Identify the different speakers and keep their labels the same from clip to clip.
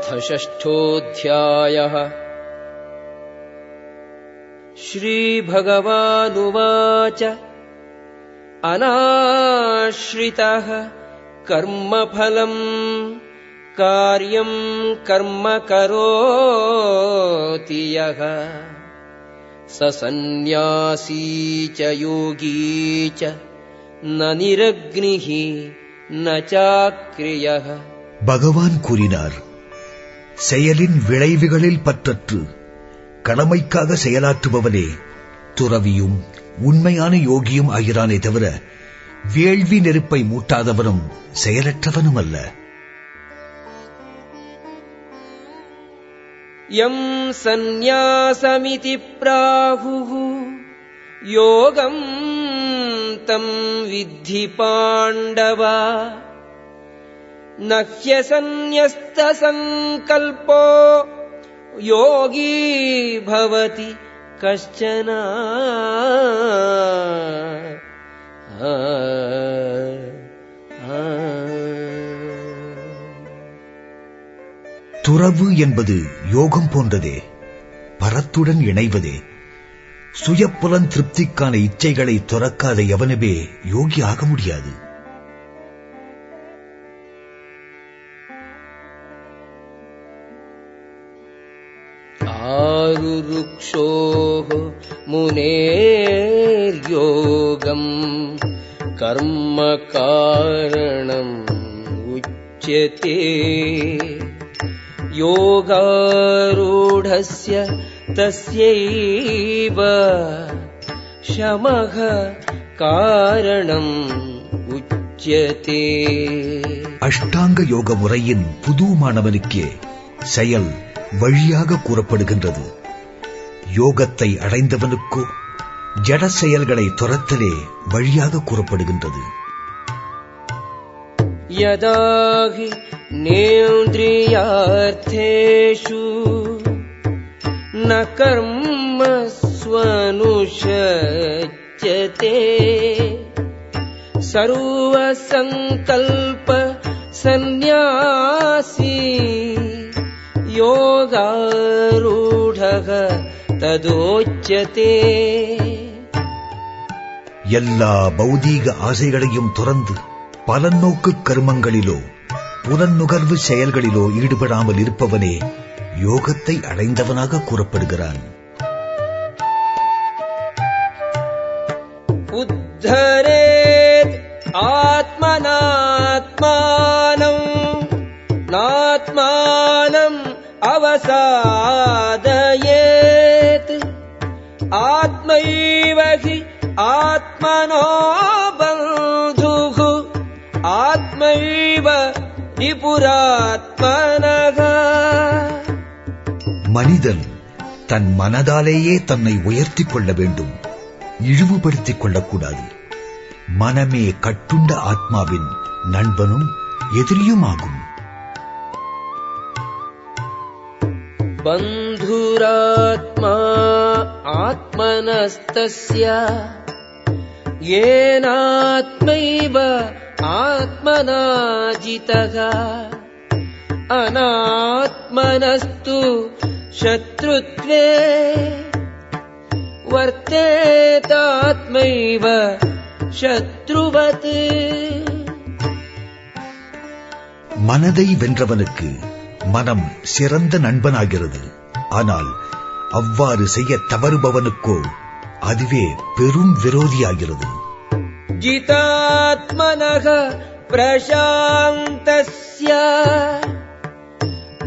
Speaker 1: अथ षष्ठोऽध्यायः। श्रीभगवानुवाच अनाश्रितः कर्मफलम् कार्यम् कर्म करोति यः। स सन्न्यासी च योगी च न निरग्निः न चाक्रियः।
Speaker 2: भगवान् कुरिनार्। செயலின் விளைவுகளில் பற்றற்று கடமைக்காக செயலாற்றுபவனே துறவியும் உண்மையான யோகியும் ஆகிறானே தவிர வேள்வி நெருப்பை மூட்டாதவனும் செயலற்றவனும் அல்ல.
Speaker 1: எம் சந்நியாசமிதி பிராகு யோகம் தம் வித்தி பாண்டவா न ह्यसन्न्यस्तसङ्कल्पो योगी भवति कश्चन आ, आ.
Speaker 2: துறவு என்பது யோகம் போன்றதே பரத்துடன் இணைவதே சுயப்புலன் திருப்திக்கான இச்சைகளை துறக்காத எவனுமே யோகி ஆக முடியாது
Speaker 1: आरुरुक्षोः मुनेर्योगम् कर्म कारणम् उच्यते योगारूढस्य तस्यैव शमः कारणम् उच्यते
Speaker 2: அஷ்டாங்க யோக முறையின் புது மாணவனுக்கே செயல் வழியாக கூறப்படுகின்றது யோகத்தை அடைந்தவனுக்கோ ஜட செயல்களை துரத்தலே வழியாக கூறப்படுகின்றது
Speaker 1: यदा हि नेन्द्रियार्थेषु न कर्म स्वनुषज्यते सर्वसङ्कल्प ಯೋಗಾರೂಢಃ ததோச்சதே
Speaker 2: எல்லா பௌதீக ஆசைகளையும் துறந்து பலநோக்கு கர்மங்களிலோ புலநுகர்வு செயல்களிலோ ஈடுபடாமல் இருப்பவனே யோகத்தை அடைந்தவனாக கூறப்படுகிறான்.
Speaker 1: உத்தரேத் ஆத்மனாத்மா அவசாதயேத் ஆத்மைவகி ஆத்மனோ பந்துகு ஆத்மைவ நிபுராத்மனக.
Speaker 2: மனிதன் தன் மனதாலேயே தன்னை உயர்த்திக் கொள்ள வேண்டும். இழிவுபடுத்திக் கொள்ளக்கூடாது. மனமே கட்டுண்ட ஆத்மாவின் நண்பனும் எதிரியுமாகும்.
Speaker 1: बन्धुरात्मा आत्मनस्तस्य येनात्मैव आत्मना जितः अनात्मनस्तु शत्रुत्वे वर्तेतात्मैव शत्रुवत्
Speaker 2: மனதை வென்றவனுக்கு மனம் சிறந்த நண்பனாகிறது ஆனால் அவ்வாறு செய்ய தவறுபவனுக்கோ அதுவே பெரும் விரோதியாகிறது
Speaker 1: जितात्मनः प्रशान्तस्य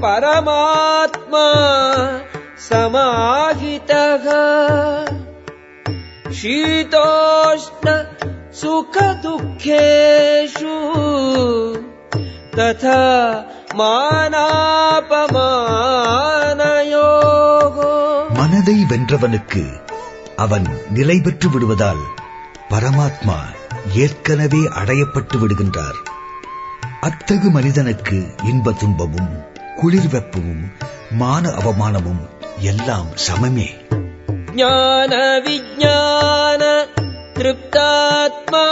Speaker 1: परमात्मा समाहितः शीतोष्ण सुखदुःखेषु तथा மானாபமானயோகோ.
Speaker 2: மனதை வென்றவனுக்கு அவன் நிலை பெற்று விடுவதால் பரமாத்மா ஏற்கனவே அடையப்பட்டு விடுகின்றார். அத்தகு மனிதனுக்கு இன்ப துன்பமும் குளிர் வெப்பமும் மான அவமானமும் எல்லாம் சமமே.
Speaker 1: ஞான விஜான திருப்தாத்மா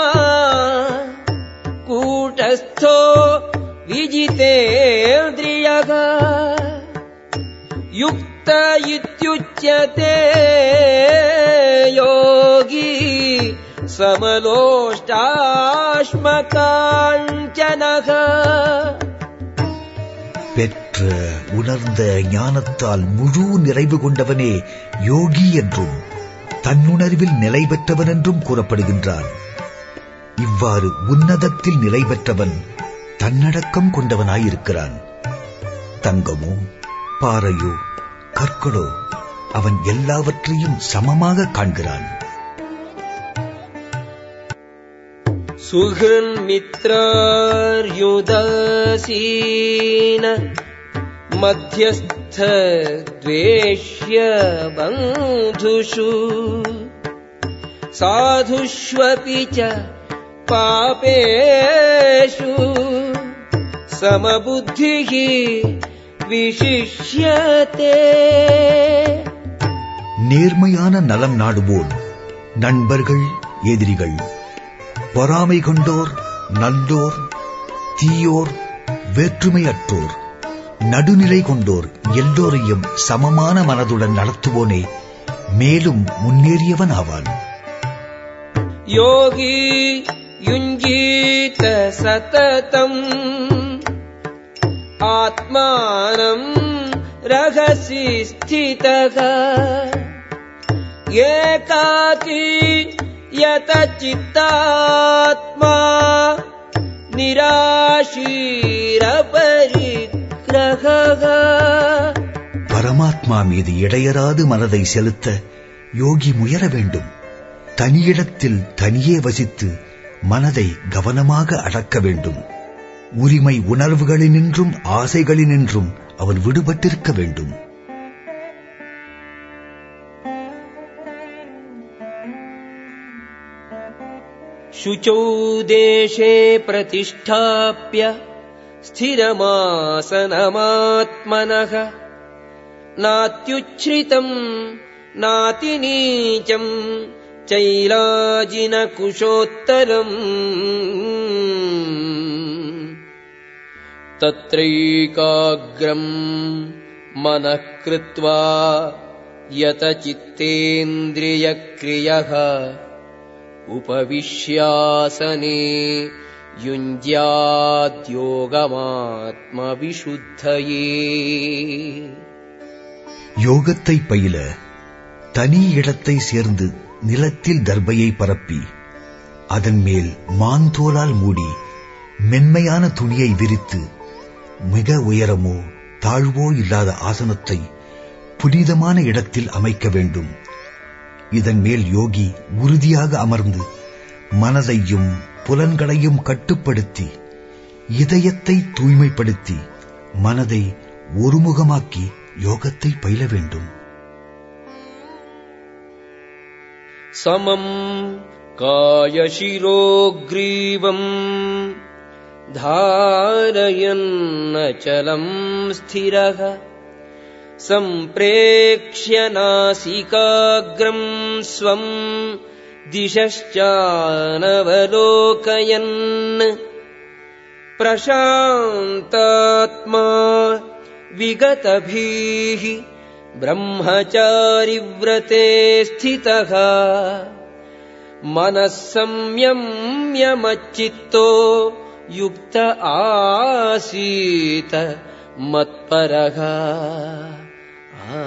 Speaker 1: கூட்டஸ்தோ विजितेन्द्रियः युक्त इत्युच्यते योगी समलोष्टाश्मकाञ्चनः
Speaker 2: பெற்ற உணர்ந்த ஞானத்தால் முழு நிறைவு கொண்டவனே யோகி என்றும் தன்னுணர்வில் நிலை பெற்றவன் என்றும் கூறப்படுகின்றான் இவ்வாறு உன்னதத்தில் நிலை பெற்றவன் தன்னடக்கம் கொண்டவனாயிருக்கிறான் தங்கமோ பாறையோ கற்களோ அவன் எல்லாவற்றையும் சமமாக காண்கிறான்
Speaker 1: सुहृन्मित्रार्युदासीन मध्यस्थ द्वेष्य बन्धुषु साधुष्वपि च पापेषु समबुद्धिः विशिष्यते
Speaker 2: நேர்மையான நலம் நாடுவோன் நண்பர்கள் எதிரிகள் பொறாமை கொண்டோர் நல்லோர் தீயோர் வேற்றுமையற்றோர் நடுநிலை கொண்டோர் எல்லோரையும் சமமான மனதுடன் நடத்துவோனே மேலும் முன்னேறியவன் ஆவான்
Speaker 1: योगी युञ्जीत सततम् आत्मानम् रहसि स्थितः एकाकी यतचित्तात्मा निराशीरपरिग्रहः
Speaker 2: பரமாத்மா மீது இடையராது மனதை செலுத்த யோகி முயல வேண்டும் தனியிடத்தில் தனியே வசித்து மனதை கவனமாக அடக்க வேண்டும் உரிமை உணர்வுகளினின்றும் ஆசைகளினின்றும் அவன் விடுபட்டிருக்க வேண்டும்
Speaker 1: शुचौ देशे प्रतिष्ठाप्य स्थिरमासनमात्मनः नात्युच्छ्रितम् नातिनीचम् चैलाजिनकुशोत्तरम् तत्रैकाग्रम् मनः कृत्वा यतचित्तेन्द्रियक्रियः उपविश्यासने युञ्ज्याद्योगमात्मविशुद्धये
Speaker 2: யோகத்தை பயில தனி இடத்தை சேர்ந்து நிலத்தில் தர்பையை பரப்பி அதன் மேல் மாந்தோலால் மூடி மென்மையான துணியை விரித்து மிக உயரமோ தாழ்வோ இல்லாத ஆசனத்தை புனிதமான இடத்தில் அமைக்க வேண்டும். இதன் மேல் யோகி உறுதியாக அமர்ந்து மனதையும் புலன்களையும் கட்டுப்படுத்தி இதயத்தை தூய்மைப்படுத்தி மனதை ஒருமுகமாக்கி யோகத்தை பயில வேண்டும்.
Speaker 1: சமம் காயசிரோக்ரீவம். धारयन्नचलम् स्थिरः। सम्प्रेक्ष्य नासिकाग्रम् स्वम् दिशश्चानवलोकयन्। प्रशान्तात्मा विगतभिः ब्रह्मचारिव्रते स्थितः। मनः संयम्यमच्चित्तो युक्त आसीत मत्परः आ,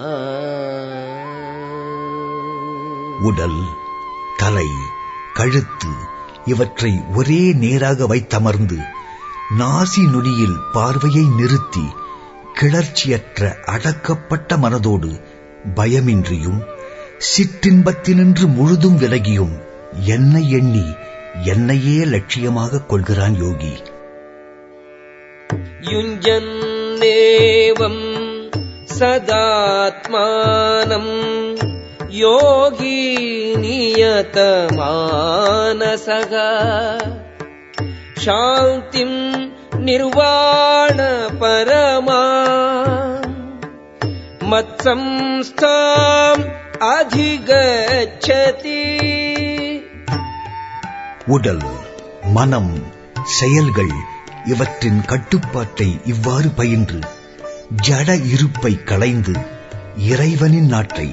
Speaker 1: आ.
Speaker 2: உடல் தலை கழுத்து இவற்றை ஒரே நேராக வைத்தமர்ந்து நாசி நுனியில் பார்வையை நிறுத்தி கிளர்ச்சியற்ற அடக்கப்பட்ட மனதோடு பயமின்றியும் சிற்றின்பத்தினின்று முழுதும் விலகியும் என்னை எண்ணி என்னையே லட்சியமாக கொள்கிறான் யோகி.
Speaker 1: யுஞ்சன்னேவம் சதாத்மானம் யோகி நியதமானசகா. சாந்திம் நிர்வாண பரமா. மத்சம்ஸ்தாம் அதிகச்சதி.
Speaker 2: உடல் மனம் செயல்கள் இவற்றின் கட்டுப்பாட்டை இவ்வாறு பயின்று ஜட இருப்பை களைந்து இறைவனின் நாட்டை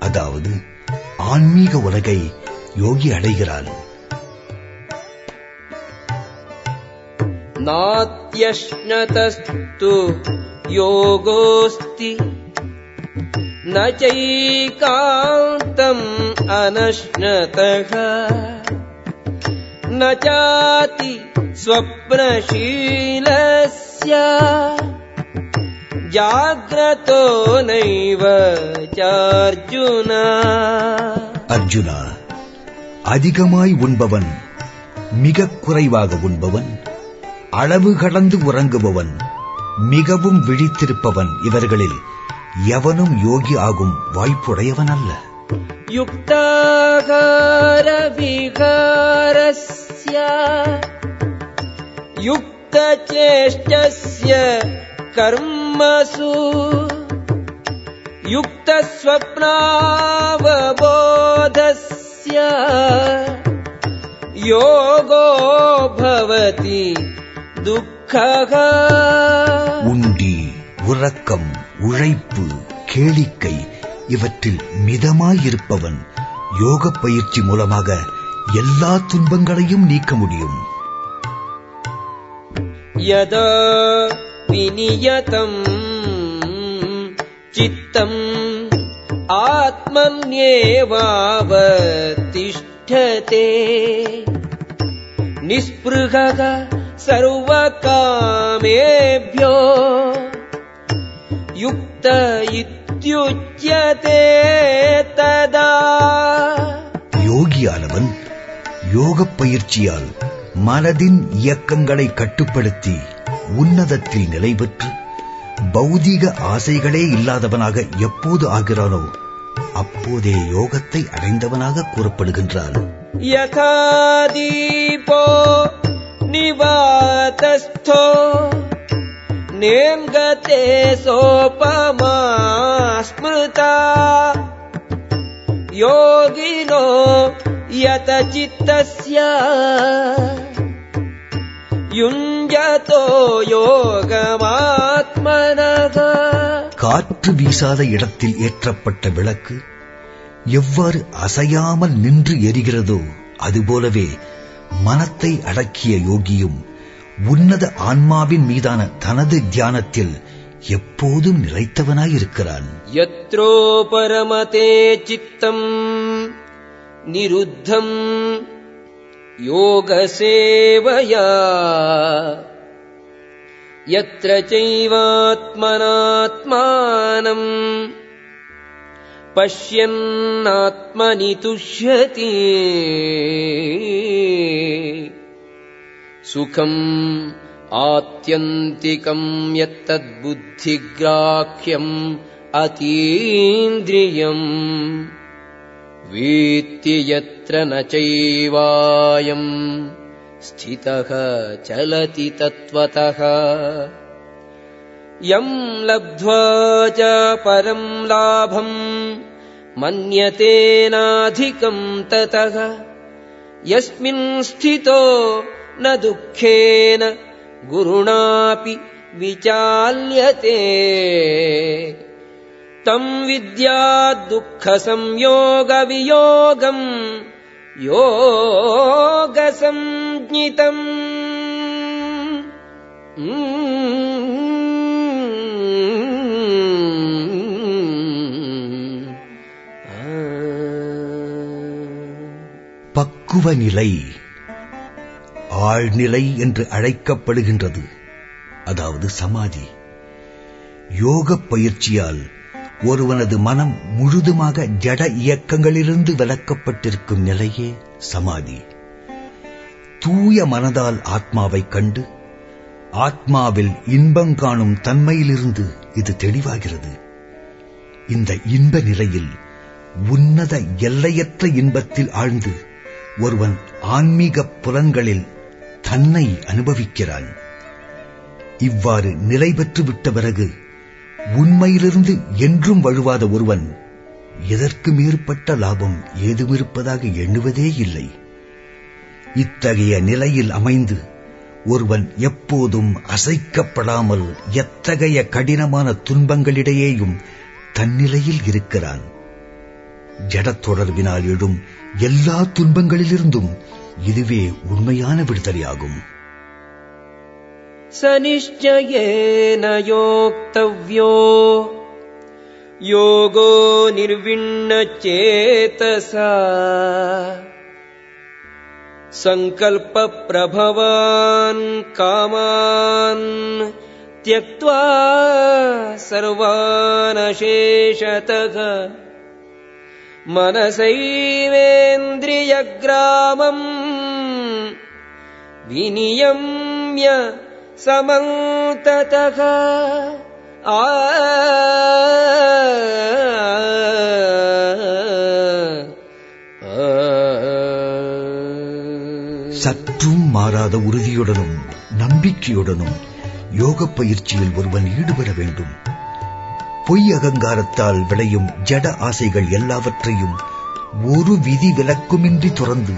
Speaker 2: அதாவது ஆன்மீக உலகை யோகி அடைகிறான்
Speaker 1: नात्यश्नतस्तु योगोऽस्ति न चैकान्तम् अनश्नतः न चाति स्वप्नशीलस्य जाग्रतो नैव चार्जुन
Speaker 2: அர்ஜுனா அதிகமாய் உண்பவன் மிகக் குறைவாக உண்பவன் அளவு கடந்து உறங்குபவன் மிகவும் விழித்திருப்பவன் இவர்களில் எவனும் யோகி ஆகும் வாய்ப்புடையவன் அல்ல
Speaker 1: युक्ताकारविकारस्य युक्तचेष्टस्य कर्मसु युक्तस्वप्नावबोधस्य योगो भवति दुःखः
Speaker 2: உண்டி உறக்கம் உழைப்பு கேளிக்கை இவற்றில் மிதமாயிருப்பவன் யோக பயிற்சி மூலமாக எல்லா துன்பங்களையும் நீக்க முடியும்
Speaker 1: यदा विनियतम् चित्तम् आत्मन्येवावतिष्ठते निःस्पृहः सर्वकामेभ्यो युक्त பிரத்யுஜ்யதே
Speaker 2: யோகியானவன் யோகப் பயிற்சியால் மனதின் இயக்கங்களை கட்டுப்படுத்தி உன்னதத்தில் நிலை பெற்று பௌதீக ஆசைகளே இல்லாதவனாக எப்போது ஆகிறானோ அப்போதே யோகத்தை அடைந்தவனாக கூறப்படுகின்றான்
Speaker 1: யகாதீபோ नेङ्गते सोपमा स्मृता योगिनो यतचित्तस्य युञ्जतो योगमात्मनः
Speaker 2: காற்று வீசாத இடத்தில் ஏற்றப்பட்ட விளக்கு எவ்வாறு அசையாமல் நின்று எரிகிறதோ அதுபோலவே மனத்தை அடக்கிய யோகியும் உன்னத ஆன்மாவின் மீதான தனது தியானத்தில் எப்போதும் நிலைத்தவனாயிருக்கிறான்
Speaker 1: यत्रो परमते चित्तम् निरुद्धम् योगसेवया यत्र चैवात्मनात्मानम् पश्यन्नात्मनि तुष्यति सुखम् आत्यन्तिकम् यत्तद्बुद्धिग्राह्यम् अतीन्द्रियम् वेत्ति यत्र न चैवायम् स्थितः चलति तत्त्वतः। यम् लब्ध्वा च परम् लाभम् मन्यतेनाधिकम् ततः। यस्मिन् स्थितो न दुःखेन गुरुणापि विचाल्यते तम् विद्या दुःखसंयोगवियोगम् योगसञ्ज्ञितम्
Speaker 2: பக்குவ நிலை ஆழ்நிலை என்று அழைக்கப்படுகின்றது. அதாவது சமாதி. யோக பயிற்சியால் ஒருவனது மனம் முழுதுமாக ஜட இயக்கங்களிலிருந்து விலக்கப்பட்டிருக்கும் நிலையே சமாதி. தூய மனதால் ஆத்மாவைக் கண்டு ஆத்மாவில் இன்பம் காணும் தன்மையிலிருந்து இது தெளிவாகிறது. இந்த இன்ப நிலையில் உன்னத எல்லையற்ற இன்பத்தில் ஆழ்ந்து ஒருவன் ஆன்மீக புலன்களில் தன்னை அனுபவிக்கிறான் இவ்வாறு நிலை பெற்று விட்ட பிறகு உண்மையிலிருந்து என்றும் வழுவாத ஒருவன் எதற்கு மேற்பட்ட லாபம் ஏதுமிருப்பதாக எண்ணுவதே இல்லை. இத்தகைய நிலையில் அமைந்து ஒருவன் எப்போதும் அசைக்கப்படாமல் எத்தகைய கடினமான துன்பங்களிடையேயும் தன்னிலையில் இருக்கிறான். ஜடத் தொடர்பினால் எழும் எல்லா துன்பங்களிலிருந்தும் இதுவே உண்மையான விடுதலையாகும்
Speaker 1: स निश्चयेन योक्तव्यो योगो निर्विण्णचेतसा सङ्कल्पप्रभवान् कामान् त्यक्त्वा सर्वानशेषतः मनसैवेन्द्रियग्रामम् विनियम्य समन्ततः आ
Speaker 2: சற்றும் மாறாத உறுதியுடனும் நம்பிக்கையுடனும் யோக பயிற்சியில் ஒருவன் ஈடுபட வேண்டும் பொய் அகங்காரத்தால் விளையும் ஜட ஆசைகள் எல்லாவற்றையும் ஒரு விதி விலக்குமின்றி துறந்து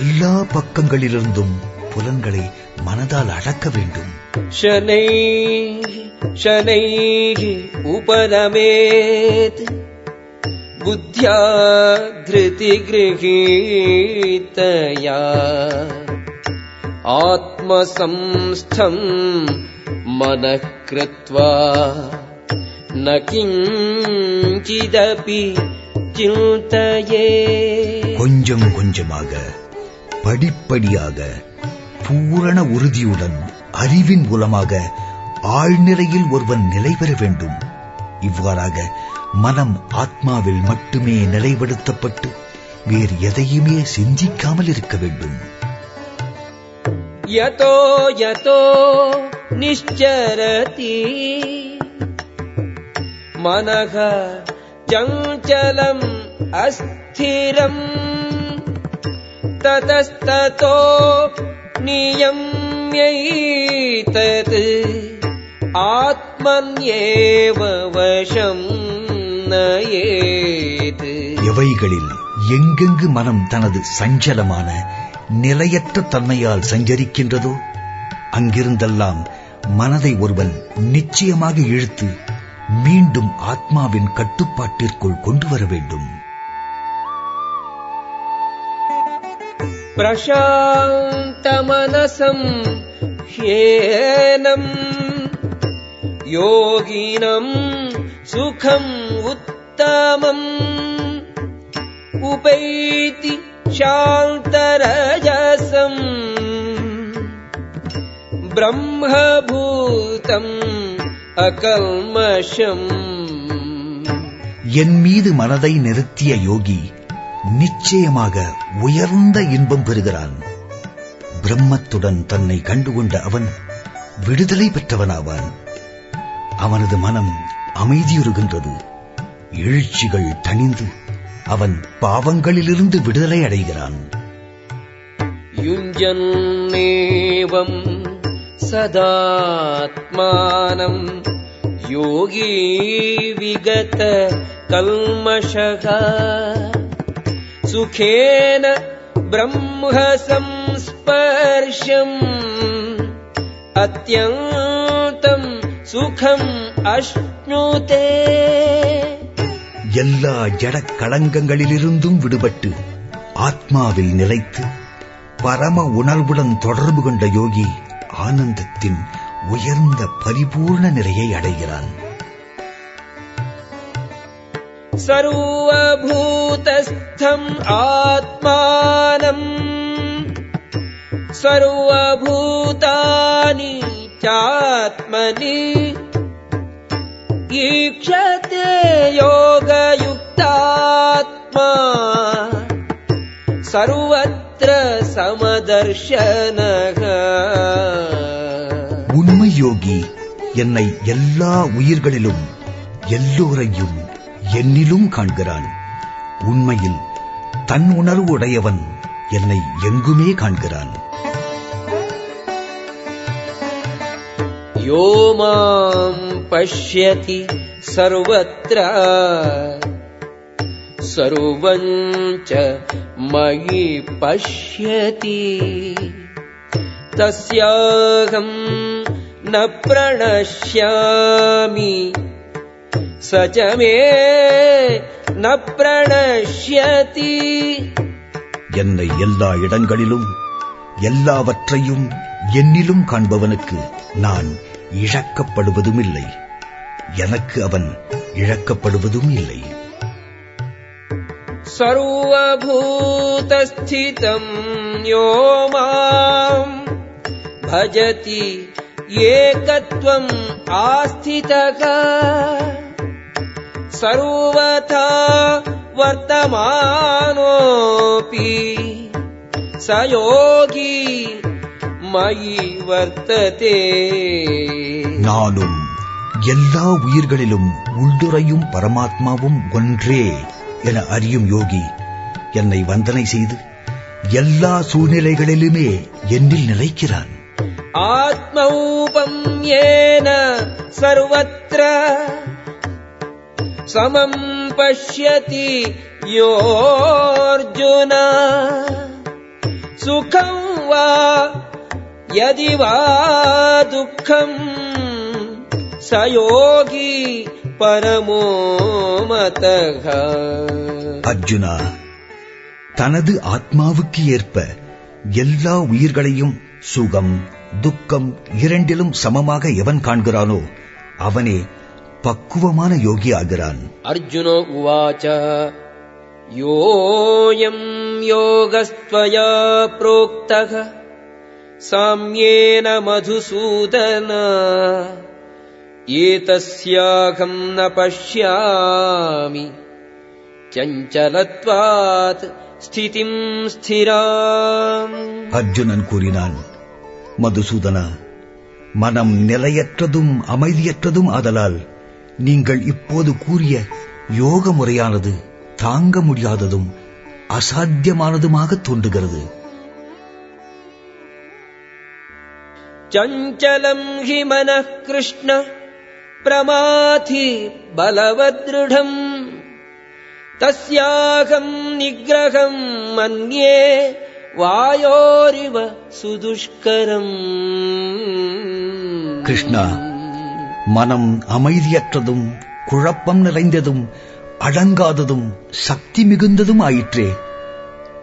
Speaker 2: எல்லா பக்கங்களிலிருந்தும் புலன்களை மனதால் அடக்க வேண்டும்
Speaker 1: शनैः शनैः उपरमेत् बुद्ध्या धृतिगृहीतया आत्मसंस्थम् मनः कृत्वा
Speaker 2: கொஞ்சம் கொஞ்சமாக படிப்படியாக பூரண உறுதியுடன் அறிவின் மூலமாக ஆழ்நிலையில் ஒருவன் நிலை பெற வேண்டும். இவ்வாறாக மனம் ஆத்மாவில் மட்டுமே நிலைப்படுத்தப்பட்டு வேறு எதையுமே சிந்திக்காமல் இருக்க வேண்டும்.
Speaker 1: யதோ யதோ நிச்சரதி मनः चञ्चलम् अस्थिरम् ततस्ततो नियम्यैतत् आत्मन्येव वशम् नयेत्
Speaker 2: எவைகளில் எங்கெங்கு மனம் தனது சஞ்சலமான நிலையற்ற தன்மையால் சஞ்சரிக்கின்றதோ அங்கிருந்தெல்லாம் மனதை ஒருவன் நிச்சயமாக இழுத்து மீண்டும் ஆத்மாவின் கட்டுப்பாட்டிற்குள் கொண்டு வர வேண்டும்.
Speaker 1: பிரசாந்தமனசம் ஹேனம் யோகினம் சுகம் உத்தமம் உபைதி சாந்தரஜசம் பிரம்மபூதம் அகல்மஷம்.
Speaker 2: என் மீது மனதை நிறுத்திய யோகி நிச்சயமாக உயர்ந்த இன்பம் பெறுகிறான். பிரம்மத்துடன் தன்னை கண்டுகொண்ட அவன் விடுதலை பெற்றவனாவான். அவனது மனம் அமைதியுறுகின்றது. எழுச்சிகள் தணிந்து அவன் பாவங்களிலிருந்து விடுதலை அடைகிறான்.
Speaker 1: யுஞ்சன் நேவம் सदात्मानम् योगी विगत कल्मषः सुखेन ब्रह्म संस्पर्शम् अत्यन्तम् सुखम् अश्नुते
Speaker 2: எல்லா ஜடக் களங்கங்களிலிருந்தும் விடுபட்டு ஆத்மாவில் நிலைத்து பரம உணர்வுடன் தொடர்பு கொண்ட யோகி ஆனந்தத்தின் உயர்ந்த பரிபூர்ண நிலையை அடைகிறான்
Speaker 1: सर्वभूतस्थम् आत्मानम् सर्वभूतानि चात्मनि ईक्षते योगयुक्तात्मा सर्वत्र சமதர்ஷனக.
Speaker 2: உண்மை யோகி என்னை எல்லா உயிர்களிலும் எல்லோரையும் என்னிலும் காண்கிறான் உண்மையில் தன் உணர்வு உடையவன் என்னை எங்குமே காண்கிறான்
Speaker 1: யோமாம் பஷ்யதி சர்வத்ரா. सर्वत्र सर्वम् च मयि पश्यति तस्याहम् न प्रणश्यामि स च मे न प्रणश्यति
Speaker 2: என்னை எல்லா இடங்களிலும் எல்லாவற்றையும் என்னிலும் காண்பவனுக்கு நான் இழக்கப்படுவதும் இல்லை எனக்கு அவன் இழக்கப்படுவதும் இல்லை
Speaker 1: सर्वभूतस्थितम् यो माम् भजति एकत्वम् आस्थितः सर्वथा वर्तमानोऽपि स योगी मयि वर्तते
Speaker 2: நானும் எல்லா உயிர்களிலும் உள்ளுரையும் பரமாத்மாவும் ஒன்றே என அறியும் யோகி என்னை வந்தனை செய்து எல்லா சூழ்நிலைகளிலுமே என்னில் நிலைக்கிறான்
Speaker 1: आत्मौपम्येन सर्वत्र समम् पश्यति योऽर्जुन सुखम् वा यदि वा दुःखम् स योगी பரமோ மதக
Speaker 2: அர்ஜுனா தனது ஆத்மாவுக்கு ஏற்ப எல்லா உயிர்களையும் சுகம் துக்கம் இரண்டிலும் சமமாக எவன் காண்கிறானோ அவனே பக்குவமான யோகி ஆகிறான்
Speaker 1: அர்ஜுனோ உவாச்ச யோயம் யோகஸ்வயா புரோக்தக சாம்யேன மதுசூதனா। एतस्याहम् न पश्यामि चञ्चलत्वात् स्थितिम् स्थिराम्
Speaker 2: அர்ஜுனன் கூறினான் மதுசூதனா மனம் நிலையற்றதும் அமைதியற்றதும் ஆதலால் நீங்கள் இப்போது கூறிய யோக முறையானது தாங்க முடியாததும் அசாத்தியமானதுமாக தோன்றுகிறது
Speaker 1: चञ्चलम् हि मनः कृष्ण प्रमाथि बलवदृढम् तस्याहम् निग्रहम् मन्ये वायोरिव सुदुष्करम्
Speaker 2: கிருஷ்ணா மனம் அமைதியற்றதும் குழப்பம் நிறைந்ததும் அடங்காததும் சக்தி மிகுந்ததும் ஆயிற்றே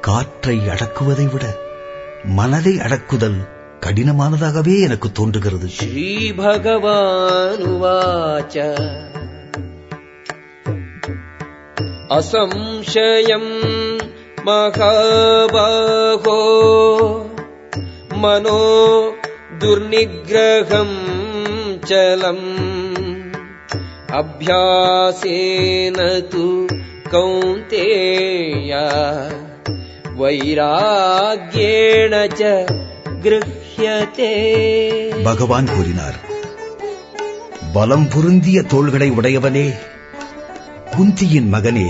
Speaker 2: காற்றை அடக்குவதை விட மனதை அடக்குதல் கடினமானதாகவே எனக்கு தோன்றுகிறது
Speaker 1: श्रीभगवानुवाच असंशयम् महाबाहो मनो दुर्निग्रहम् चलम् अभ्यासेन तु कौन्तेय वैराग्येण च
Speaker 2: பகவான் கூறினார் பலம் பொருந்திய தோள்களை உடையவனே குந்தியின் மகனே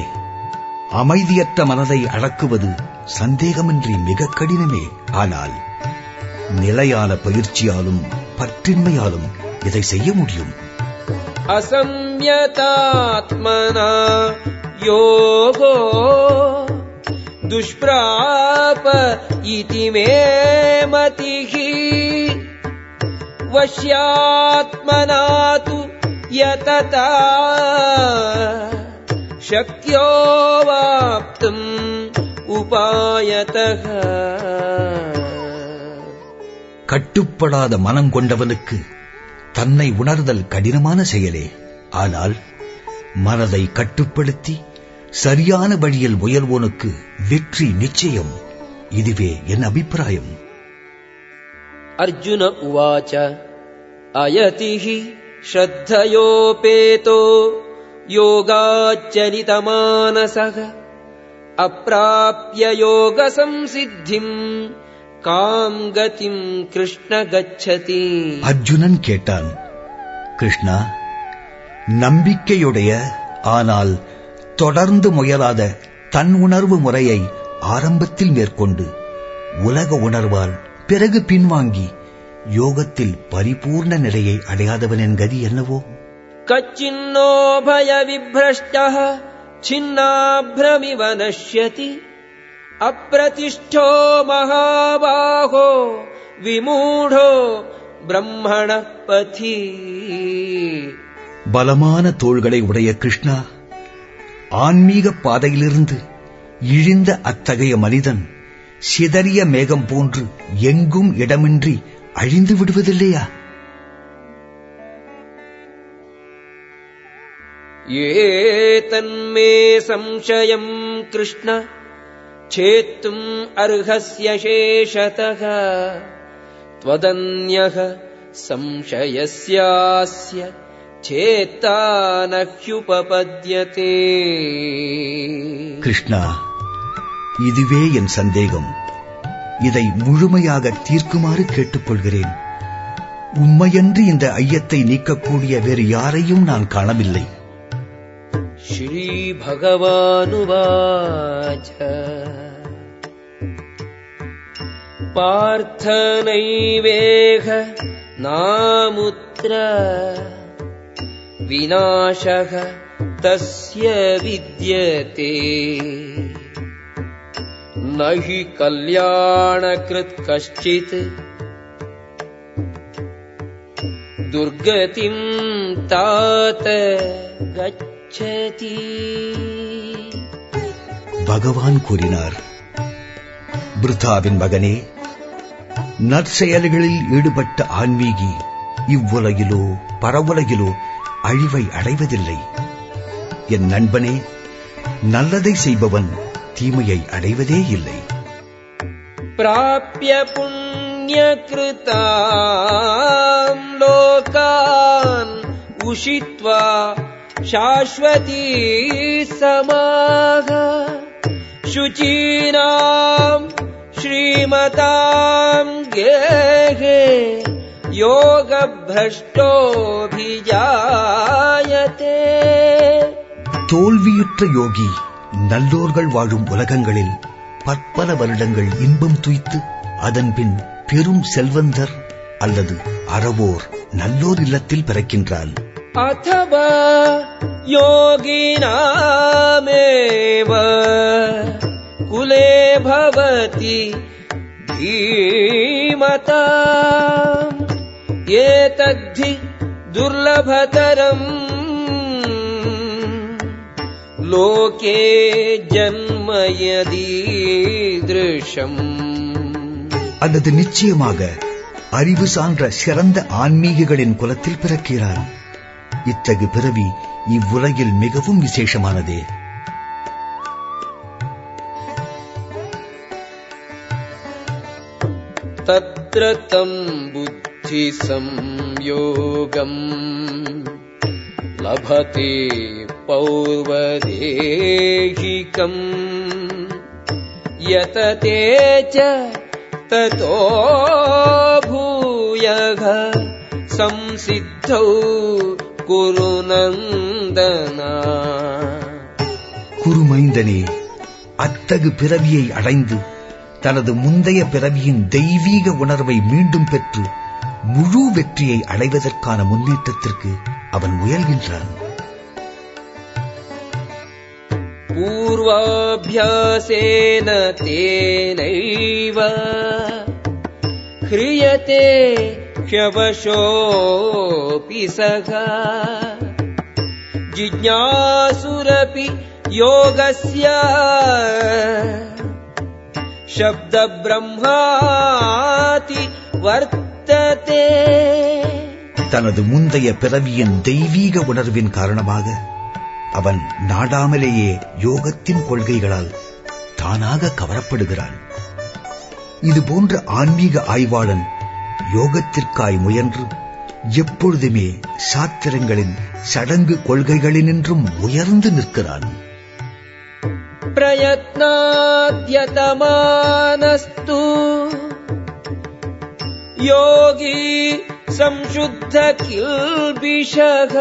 Speaker 2: அமைதியற்ற மனதை அடக்குவது சந்தேகமின்றி மிக கடினமே. ஆனால் நிலையான பயிற்சியாலும் பற்றின்மையாலும் இதை செய்ய முடியும்.
Speaker 1: அசம்யதாத்மனா யோகோ दुष्प्राप इति मे मतिः वश्यात्मना तु यतता शक्यो वाप्तुम् उपायतः
Speaker 2: கட்டுப்படாத மனம் கொண்டவனுக்கு தன்னை உணர்தல் கடினமான செயலே ஆனால் மனதை கட்டுப்படுத்தி சரியான வழியில் முயல்வோனுக்கு வெற்றி நிச்சயம் இதுவே என் அபிப்பிராயம்
Speaker 1: अर्जुन उवाच अयति हि श्रद्धयोपेतो योगाच्चलितमानसः अप्राप्य योगसंसिद्धिम् काम् गतिम् कृष्ण गच्छति
Speaker 2: அர்ஜுனன் கேட்டான் கிருஷ்ணா நம்பிக்கையுடைய ஆனால் தொடர்ந்து முயலாத தன் உணர்வு முறையை ஆரம்பத்தில் மேற்கொண்டு உலக உணர்வால் பிறகு பின்வாங்கி யோகத்தில் பரிபூர்ண நிலையை அடையாதவன் என் கதி என்னவோ?
Speaker 1: கச்சின்னோ பய விப்ரஷ்ட சின்னாபிரமிவ அப்பிரதிஷ்டோ மகாபாகோ விமூடோ பிரம்மண
Speaker 2: பலமான தோள்களை உடைய கிருஷ்ணா ஆன்மீக பாதையிலிருந்து இழிந்த அத்தகைய மனிதன் சிதறிய மேகம் போன்று எங்கும் இடமின்றி அழிந்து விடுவதில்லையா
Speaker 1: ये तन्मे संशयम् कृष्ण छेत्तुम् अर्हस्य शेषतः त्वदन्यः संशयस्यास्य चेत्ता न ह्युपपद्यते
Speaker 2: கிருஷ்ணா இதுவே என் சந்தேகம் இதை முழுமையாக தீர்க்குமாறு கேட்டுக்கொள்கிறேன் உண்மையன்று இந்த ஐயத்தை நீக்கக்கூடிய வேறு யாரையும் நான் காணவில்லை
Speaker 1: श्रीभगवानुवाच पार्थ नैवेह नामुत्र विनाशः तस्य विद्यते न हि कल्याणकृत् कश्चित् दुर्गतिम् तात गच्छति
Speaker 2: பகவான் கூறினார் பிருத்தாவின் மகனே நற்செயல்களில் ஈடுபட்ட ஆன்மீகி இவ்வுலகிலோ பரவுலகிலோ அழிவை அடைவதில்லை என் நண்பனே நல்லதை செய்பவன் தீமையை அடைவதே இல்லை
Speaker 1: प्राप्य पुण्यकृताम् लोकान् उषित्वा शाश्वती समाग शुचीनाम् श्रीमताम् गेहे யோகபிரஷ்டோபிஜாயத்தே
Speaker 2: தோல்வியுற்ற யோகி நல்லோர்கள் வாழும் உலகங்களில் பற்பல வருடங்கள் இன்பம் துய்த்து அதன்பின் பெரும் செல்வந்தர் அல்லது அறவோர் நல்லோர் இல்லத்தில் பிறக்கின்றான்
Speaker 1: அத்தவா யோகினாமேவ குலே பவதி தீமதா. एतद्धि दुर्लभतरम् लोके जन्म यदीदृशम्
Speaker 2: அல்லது நிச்சயமாக அறிவு சான்ற சிறந்த ஆன்மீகிகளின் குலத்தில் பிறக்கிறான் இத்தகு பிறவி இவ்வுலகில் மிகவும் விசேஷமானதே
Speaker 1: तत्र तम् बुद्धिसंयोगम् लभते पौर्वदेहिकम् यतते च ततो भूयः संसिद्धौ कुरु नन्दना
Speaker 2: குருமைந்தனே அத்தகு பிறவியை அடைந்து தனது முந்தைய பிறவியின் தெய்வீக உணர்வை மீண்டும் பெற்று முழு வெற்றியை அடைவதற்கான முன்னேற்றத்திற்கு அவன் முயல்கின்றான்
Speaker 1: पूर्वाभ्यासेन तेनैव ह्रियते ह्यवशोऽपि सः जिज्ञासुरपि योगस्य शब्दब्रह्माति
Speaker 2: தனது முந்தைய பிறவியின் தெய்வீக உணர்வின் காரணமாக அவன் நாடாமலேயே யோகத்தின் கொள்கைகளால் தானாக கவரப்படுகிறான். இதுபோன்ற ஆன்மீக ஆய்வாளன் யோகத்திற்காய் முயன்று எப்பொழுதுமே சாத்திரங்களின் சடங்கு கொள்கைகளினின்றும் உயர்ந்து நிற்கிறான்.
Speaker 1: பிரயத்னாத்யதமானஸ்து. योगी संशुद्ध किल्बिषः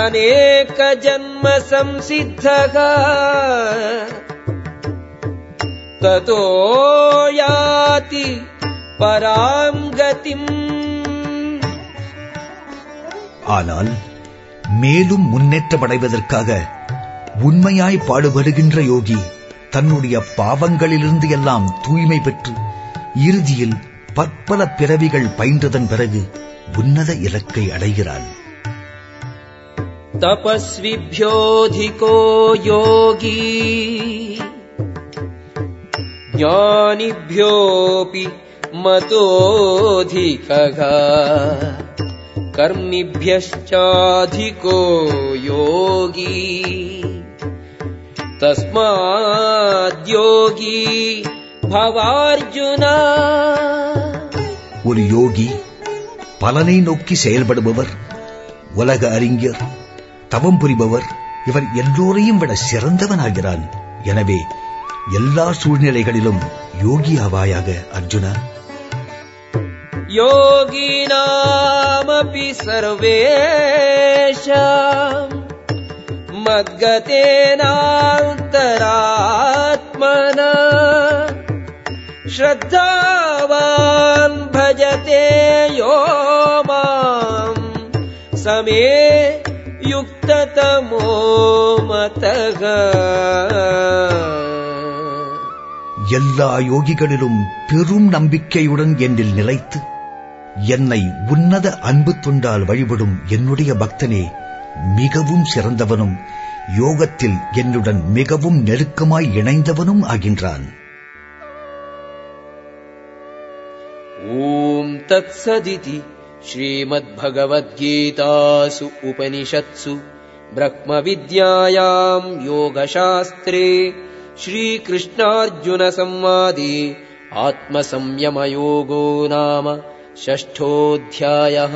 Speaker 1: अनेकजन्म संसिद्धः ततो याति पराम् गतिम्
Speaker 2: ஆனால் மேலும் முன்னேற்றமடைவதற்காக உண்மையாய் பாடுபடுகின்ற யோகி தன்னுடைய பாவங்களிலிருந்து எல்லாம் தூய்மை பெற்று இறுதியில் பற்பல பிறவிகள் பயின்றதன் பிறகு உன்னத இலக்கை அடைகிறான்
Speaker 1: तपस्विभ्योऽधिको योगी ज्ञानिभ्योऽपि मतोऽधिकः कर्मिभ्यश्चाधिको योगी तस्माद्योगी भवार्जुना
Speaker 2: ஒரு யோகி பலனை நோக்கி செயல்படுபவர் உலக அறிஞர் தவம் புரிபவர் இவர் எல்லோரையும் விட சிறந்தவனாகிறான் எனவே எல்லா சூழ்நிலைகளிலும் யோகி ஆவாயாக அர்ஜுனா
Speaker 1: योगिनामपि सर्वेषाम् मद्गतेनान्तरात्मना श्रद्धावान् भजते यो माम् समे युक्ततमो मतः
Speaker 2: எல்லா யோகிகளிலும் பெரும் நம்பிக்கையுடன் என்னில் நிலைத்து என்னை உன்னத அன்பு தொண்டால் வழிபடும் என்னுடைய பக்தனே மிகவும் சிறந்தவனும் யோகத்தில் என்னுடன் மிகவும் நெருக்கமாய் இணைந்தவனும் ஆகின்றான்
Speaker 1: ॐ तत्सदिति श्रीमद्भगवद्गीतासु उपनिषत्सु ब्रह्मविद्यायाम् योगशास्त्रे श्रीकृष्णार्जुनसंवादे आत्मसंयमयोगो नाम षष्ठोऽध्यायः